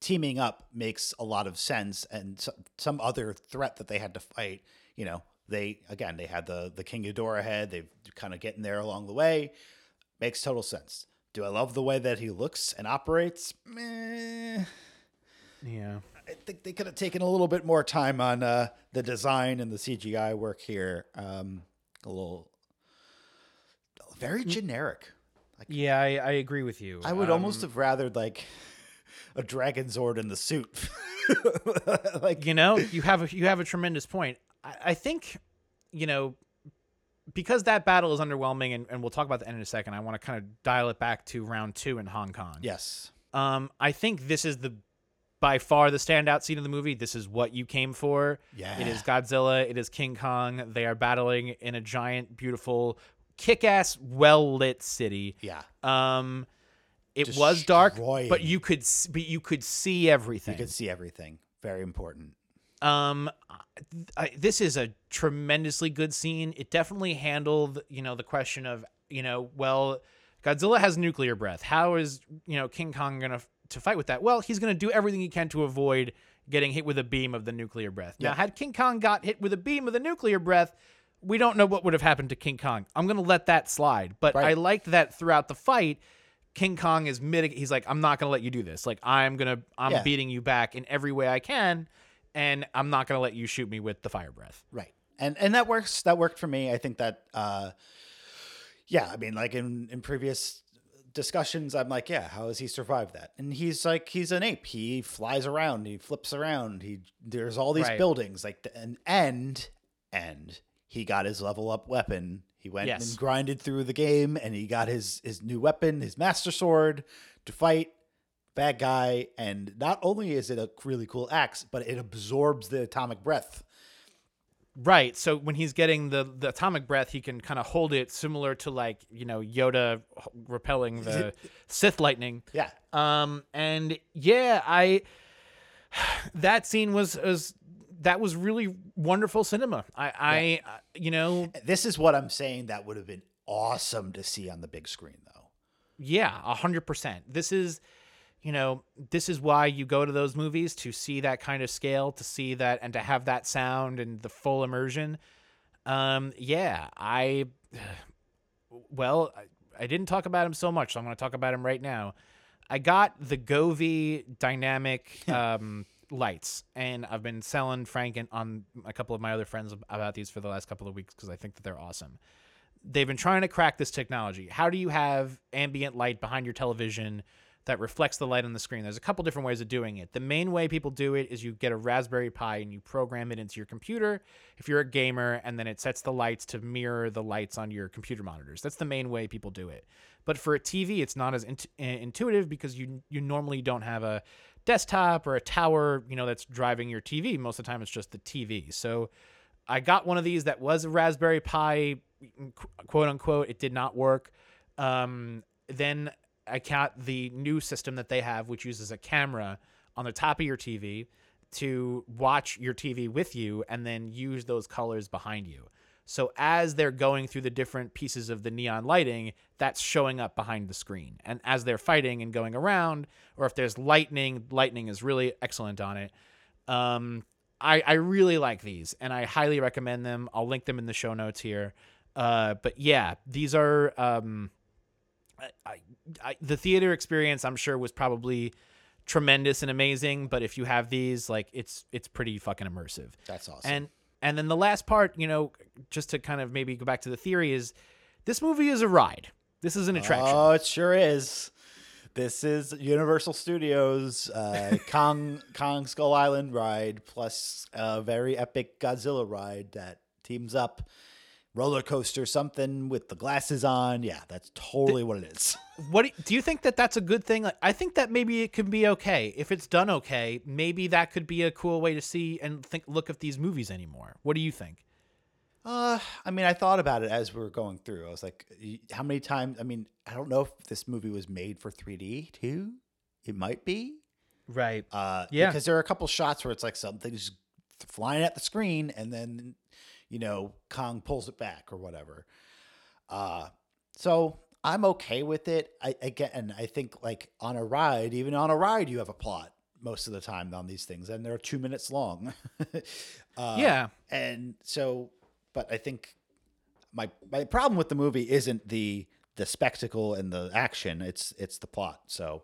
teaming up makes a lot of sense and so, some other threat that they had to fight you know they again they had the the king Ghidorah head they've kind of getting there along the way makes total sense do i love the way that he looks and operates Meh. Yeah. i think they could have taken a little bit more time on uh the design and the cgi work here um a little very generic Like, Yeah, I, I agree with you. I would Um, almost have rathered like a dragon zord in the suit. (laughs) like you know you have a you have a tremendous point I, I think you know because that battle is underwhelming and, and we'll talk about the end in a second i want to kind of dial it back to round two in hong kong yes. um i think this is the by far the standout scene of the movie this is what you came for Yeah. it is godzilla it is king kong they are battling in a giant beautiful kick-ass well-lit city Yeah. um it was dark but you could s- but you could see everything You could see everything. Very important. um I, this is a tremendously good scene it definitely handled you know the question of you know well godzilla has nuclear breath how is you know king kong gonna f- to fight with that well he's gonna do everything he can to avoid getting hit with a beam of the nuclear breath now Yeah. had king kong got hit with a beam of the nuclear breath we don't know what would have happened to king kong i'm gonna let that slide but i Right. liked that throughout the fight King Kong is mitig he's like I'm not going to let you do this. Like I'm going to I'm Yeah. beating you back in every way I can and I'm not going to let you shoot me with the fire breath. Right. And and that works. That worked for me. I think that uh yeah, I mean like in in previous discussions I'm like, yeah, how has he survived that? And he's like he's an ape. He flies around, he flips around. He there's all these Right. buildings like the, and and and he got his level up weapon. He went Yes. and grinded through the game and he got his his new weapon, his master sword to fight bad guy and not only is it a really cool axe, but it absorbs the atomic breath. Right. So when he's getting the the atomic breath, he can kind of hold it similar to like, you know, Yoda repelling the (laughs) Sith lightning. Yeah. Um and yeah, I (sighs) that scene was was that was really wonderful cinema. I I uh, you know, This is what I'm saying that would have been awesome to see on the big screen though. Yeah, a hundred percent. This is, you know, this is why you go to those movies to see that kind of scale, to see that, and to have that sound and the full immersion. Um, yeah, I, (sighs) well, I, I didn't talk about him so much, so I'm going to talk about him right now. I got the Govee dynamic (laughs) um, lights, and I've been selling Franken on a couple of my other friends about these for the last couple of weeks because I think that they're awesome they've been trying to crack this technology. How do you have ambient light behind your television that reflects the light on the screen? There's a couple different ways of doing it. The main way people do it is you get a Raspberry Pi and you program it into your computer if you're a gamer, and then it sets the lights to mirror the lights on your computer monitors. That's the main way people do it. But for a TV, it's not as int- intuitive because you you normally don't have a desktop or a tower, you know, that's driving your TV. Most of the time, it's just the TV. So I got one of these that was a Raspberry Pi, quote unquote. It did not work. Um, then I got the new system that they have, which uses a camera on the top of your TV to watch your TV with you and then use those colors behind you. So as they're going through the different pieces of the neon lighting, that's showing up behind the screen. And as they're fighting and going around, or if there's lightning, lightning is really excellent on it. Um, I, I really like these and I highly recommend them. I'll link them in the show notes here. Uh, but yeah, these are um, I, I, the theater experience. I'm sure was probably tremendous and amazing, but if you have these, like it's it's pretty fucking immersive. That's awesome. And and then the last part, you know, just to kind of maybe go back to the theory is this movie is a ride. This is an attraction. Oh, it sure is. This is Universal Studios uh, (laughs) Kong Kong Skull Island ride plus a very epic Godzilla ride that teams up roller coaster something with the glasses on. Yeah, that's totally what it is. (laughs) What do- do you think that that's a good thing? Like, I think that maybe it can be okay if it's done okay. Maybe that could be a cool way to see and think look at these movies anymore. What do you think? Uh, I mean, I thought about it as we were going through. I was like, how many times? I mean, I don't know if this movie was made for 3D too. It might be. Right. Uh, Yeah. Because there are a couple shots where it's like something's flying at the screen, and then you know Kong pulls it back or whatever. Uh, so I'm okay with it. I again, I think like on a ride, even on a ride, you have a plot most of the time on these things, and they're two minutes long. (laughs) uh, Yeah. and so, but I think my my problem with the movie isn't the the spectacle and the action; it's it's the plot. So.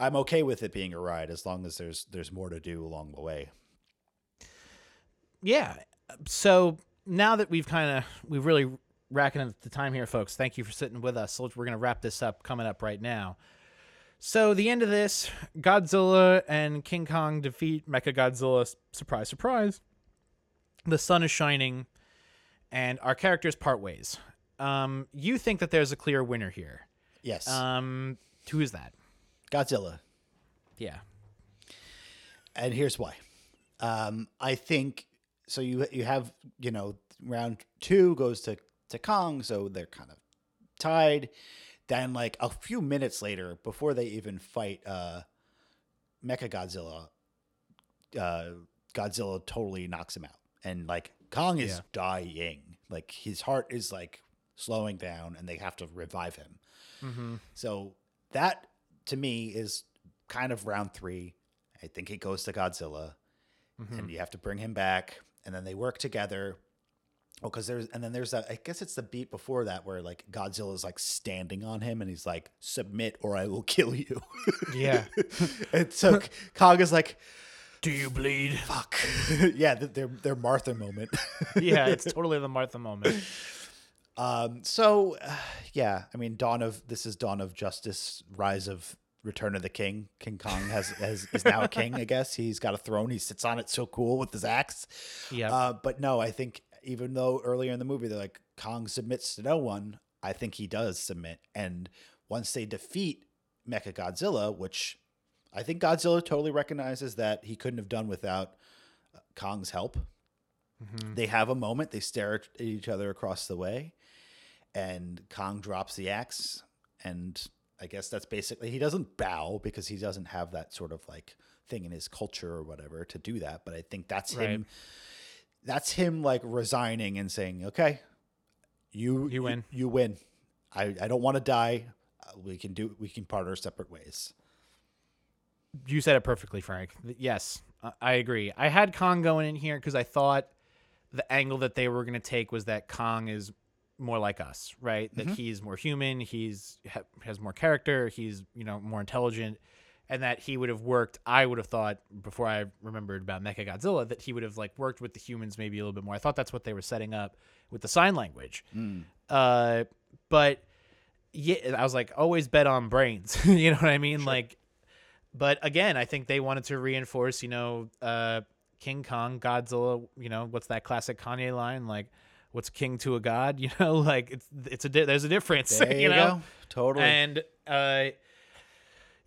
I'm okay with it being a ride as long as there's there's more to do along the way. Yeah. So now that we've kind of we've really racking up the time here, folks. Thank you for sitting with us. So we're gonna wrap this up coming up right now. So the end of this, Godzilla and King Kong defeat Mecha Godzilla. Surprise, surprise. The sun is shining, and our characters part ways. Um, you think that there's a clear winner here? Yes, Um, who is that? Godzilla, Yeah. and here's why. Um, I think so. You you have you know round two goes to to Kong, so they're kind of tied. Then like a few minutes later, before they even fight uh, Mecha Godzilla, uh, Godzilla totally knocks him out, and like Kong is Yeah. dying. Like his heart is like slowing down, and they have to revive him. Mm-hmm. So that to me is kind of round three. I think it goes to Godzilla, Mm-hmm. and you have to bring him back, and then they work together. Oh, because there's and then there's that. I guess it's the beat before that where like Godzilla's like standing on him, and he's like, "Submit or I will kill you." (laughs) Yeah. (laughs) and so Kong is like, Do you bleed? "Fuck." (laughs) yeah, their their Martha moment. yeah, it's totally the Martha moment. Um, so uh, yeah, I mean, Dawn of this is Dawn of Justice, Rise of Return of the King. King Kong has, has is now a king. I guess he's got a throne. He sits on it so cool with his axe. Yeah. Uh, but no, I think even though earlier in the movie they're like Kong submits to no one, I think he does submit. And once they defeat Mecha Godzilla, which I think Godzilla totally recognizes that he couldn't have done without uh, Kong's help. Mhm. They have a moment. They stare at each other across the way, and Kong drops the axe. And I guess that's basically he doesn't bow because he doesn't have that sort of like thing in his culture or whatever to do that. But I think that's Right. him. That's him like resigning and saying, "Okay, you You win. You, win. I I don't want to die. We can do. We can part our separate ways." you said it perfectly, Frank. Yes, I- I agree. I had Kong going in here because I thought the angle that they were going to take was that Kong is more like us, right? That he's more human, he's ha- has more character, he's you know more intelligent, and that he would have worked. I would have thought before I remembered about Mecha Godzilla that he would have like worked with the humans maybe a little bit more. I thought that's what they were setting up with the sign language. Uh, but yeah, I was like, always bet on brains. (laughs) you know what I mean? Like, but again, I think they wanted to reinforce, you know, uh, King Kong, Godzilla. You know, what's that classic Kanye line? Like, what's king to a god? (laughs) You know, like it's it's a di- there's a difference. (laughs) There you, you know, go. Totally. and uh,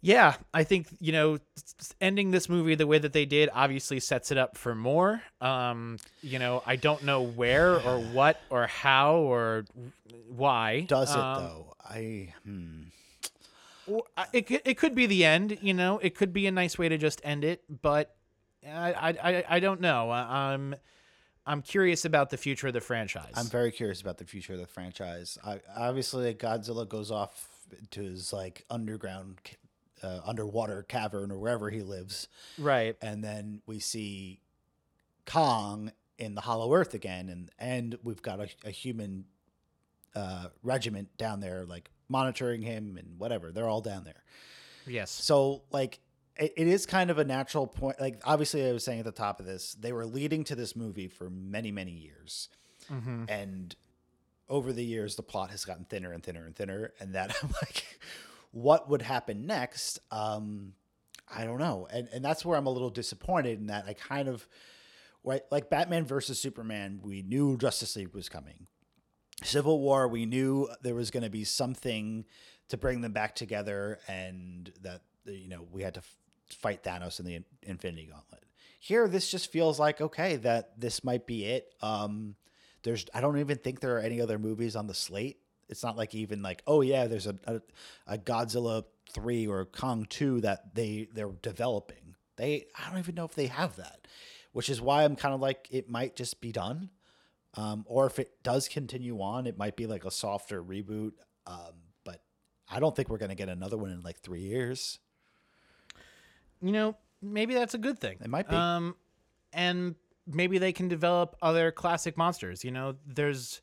yeah, I think you know, ending this movie the way that they did obviously sets it up for more. Um, you know, I don't know where or (sighs) what or how or why. Does it Um, though? I hmm. it could, it could be the end you know it could be a nice way to just end it but i i i, I don't know I- i'm curious about the future of the franchise I'm very curious about the future of the franchise. I, obviously, Godzilla goes off to his like underground, uh, underwater cavern or wherever he lives, right and then we see Kong in the Hollow Earth again, and and we've got a, a human uh, regiment down there, like monitoring him and whatever. They're all down there. yes So like it, it is kind of a natural point. Like obviously, I was saying at the top of this, they were leading to this movie for many, many years, Mm-hmm. and over the years, the plot has gotten thinner and thinner and thinner. And that (laughs) I'm like, what would happen next? Um, I don't know, and and that's where I'm a little disappointed in that I kind of, right, like Batman versus Superman, we knew Justice League was coming. Civil War, we knew there was going to be something to bring them back together, and that you know we had to fight Thanos in the Infinity Gauntlet. Here, this just feels like okay that this might be it. Um, there's I don't even think there are any other movies on the slate. It's not like even like oh yeah, there's a a, a Godzilla three or Kong two that they they're developing. They I don't even know if they have that, which is why I'm kind of like it might just be done. Um, or if it does continue on, it might be like a softer reboot. Um, but I don't think we're gonna get another one in like three years. You know, maybe that's a good thing. It might be. Um, and maybe they can develop other classic monsters. You know, there's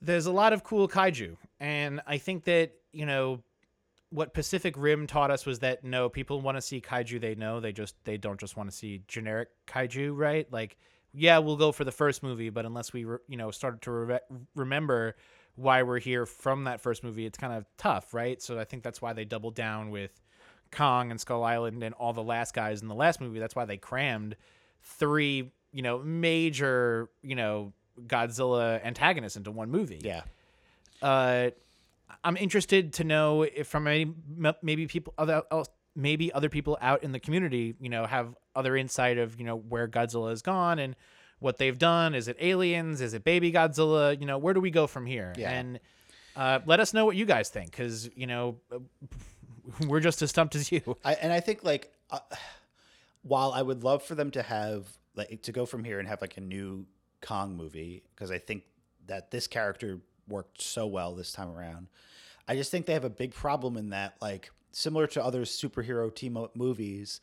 there's a lot of cool kaiju, and I think that you know what Pacific Rim taught us was that no, people want to see kaiju they know. They just they don't just want to see generic kaiju, right? Like, yeah, we'll go for the first movie, but unless we re- you know started to re- remember why we're here from that first movie, it's kind of tough, right? So I think that's why they doubled down with Kong and Skull Island and all the last guys in the last movie. That's why they crammed three, you know, major, you know, Godzilla antagonists into one movie. Yeah. Uh, I'm interested to know if from any maybe people other else maybe other people out in the community, you know, have other insight of you know where Godzilla has gone and what they've done. Is it aliens? Is it baby Godzilla? You know, where do we go from here? Yeah. And uh, let us know what you guys think, because you know (laughs) we're just as stumped as you. I, and I think like uh, (sighs) while I would love for them to have like to go from here and have like a new Kong movie because I think that this character worked so well this time around. I just think they have a big problem in that like similar to other superhero team movies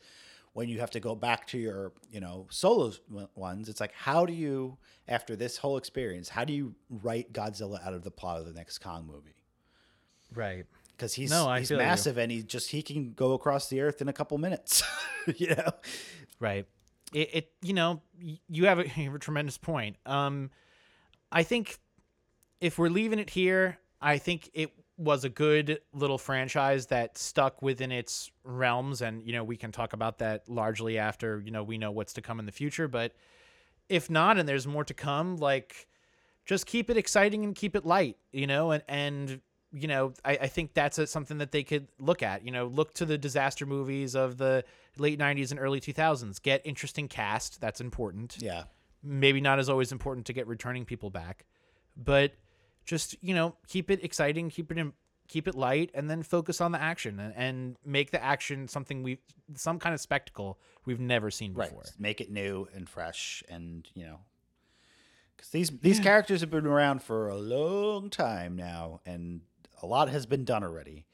when you have to go back to your, you know, solo ones, it's like how do you after this whole experience, how do you write Godzilla out of the plot of the next Kong movie? Right. Because he's No, I he's feel you. massive and he just he can go across the earth in a couple minutes. (laughs) you know, Right. It, it you know, you have a, (laughs) you have a tremendous point. Um, I think if we're leaving it here, I think it was a good little franchise that stuck within its realms, and you know we can talk about that largely after you know we know what's to come in the future. But if not, and there's more to come, like just keep it exciting and keep it light, you know, and and you know I, I think that's a, something that they could look at. You know, look to the disaster movies of the late '90s and early 2000s. Get interesting cast. That's important yeah, maybe not as always important to get returning people back, but just you know keep it exciting, keep it in, keep it light, and then focus on the action and, and make the action something we some kind of spectacle we've never seen right. before. Make it new and fresh, and you know, because these these characters have been around for a long time now, and a lot has been done already.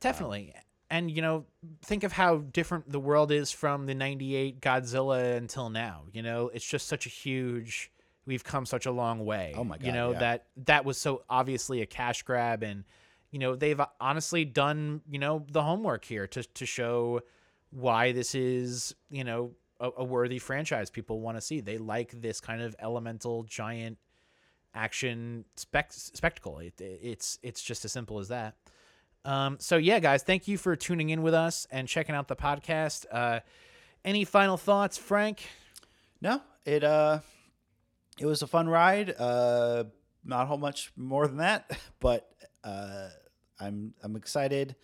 Definitely. And you know, think of how different the world is from the 98 Godzilla until now. You know, it's just such a huge we've come such a long way. Oh my god. You know, yeah. that that was so obviously a cash grab and you know, they've honestly done, you know, the homework here to to show why this is, you know, a, a worthy franchise people want to see. They like this kind of elemental giant action spec- spectacle. It, it's it's just as simple as that. Um, so yeah, guys, thank you for tuning in with us and checking out the podcast. Uh, any final thoughts, Frank? No, it uh, it was a fun ride. Uh, not whole much more than that, (laughs) but uh, I'm I'm excited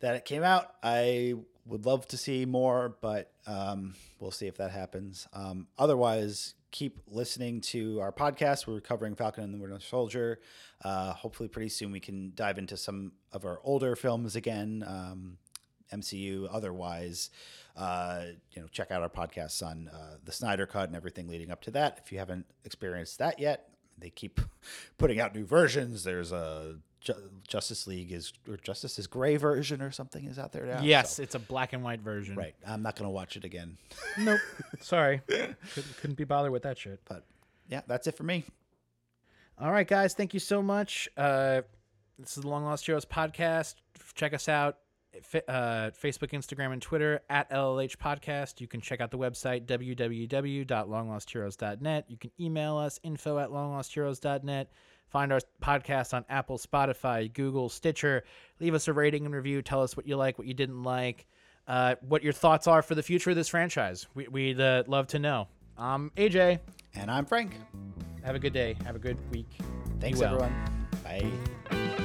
that it came out. I would love to see more, but um, we'll see if that happens. Um, otherwise, keep listening to our podcast. We're covering Falcon and the Winter Soldier. Uh, hopefully, pretty soon we can dive into some of our older films again. Um, MCU. Otherwise, uh, you know, check out our podcasts on uh, the Snyder Cut and everything leading up to that. If you haven't experienced that yet, they keep (laughs) putting out new versions. There's a Ju- Justice League is or Justice is Gray version or something is out there now. yes, So- it's a black and white version. right. I'm not gonna watch it again, (laughs) Nope. Sorry. couldn't, couldn't be bothered with that shit. but yeah, that's it for me. All right, guys. Thank you so much. Uh, this is the Long Lost Heroes podcast. Check us out uh, Facebook, Instagram, and Twitter at LLH Podcast. You can check out the website www.longlostheroes.net. You can email us info at longlostheroes.net. Find our podcast on Apple, Spotify, Google, Stitcher. Leave us a rating and review. Tell us what you like, what you didn't like, uh, what your thoughts are for the future of this franchise. We, we'd uh, love to know. I'm AJ. And I'm Frank. Have a good day. Have a good week. Thanks, well. everyone. Bye.